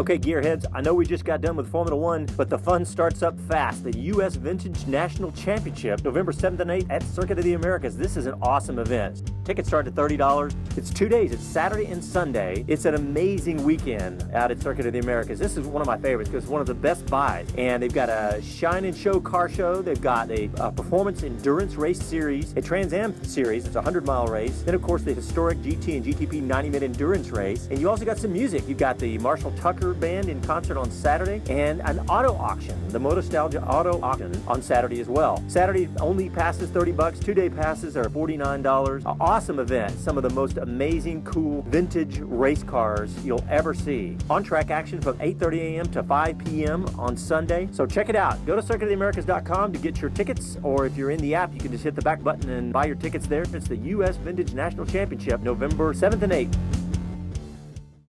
Okay, gearheads, I know we just got done with Formula One, but the fun starts up fast. The U.S. Vintage National Championship, November 7th and 8th at Circuit of the Americas. This is an awesome event. Tickets start at $30. It's two days. It's Saturday and Sunday. It's an amazing weekend out at Circuit of the Americas. This is one of my favorites because it's one of the best buys. And they've got a shine and show car show. They've got a, a performance endurance race series, a Trans Am series. It's a 100 mile race. Then, of course, the historic GT and GTP 90 minute endurance race. And you also got some music. You've got the Marshall Tucker Band in concert on Saturday and an auto auction, the Motostalgia Auto Auction on Saturday as well. Saturday only passes 30 bucks. Two day passes are $49. Awesome event. Some of the most amazing, cool, vintage race cars you'll ever see. On track action from 8:30 a.m. to 5 p.m. on Sunday. So check it out. Go to circuitoftheamericas.com to get your tickets, or if you're in the app, you can just hit the back button and buy your tickets there. It's the U.S. Vintage National Championship, November 7th and 8th.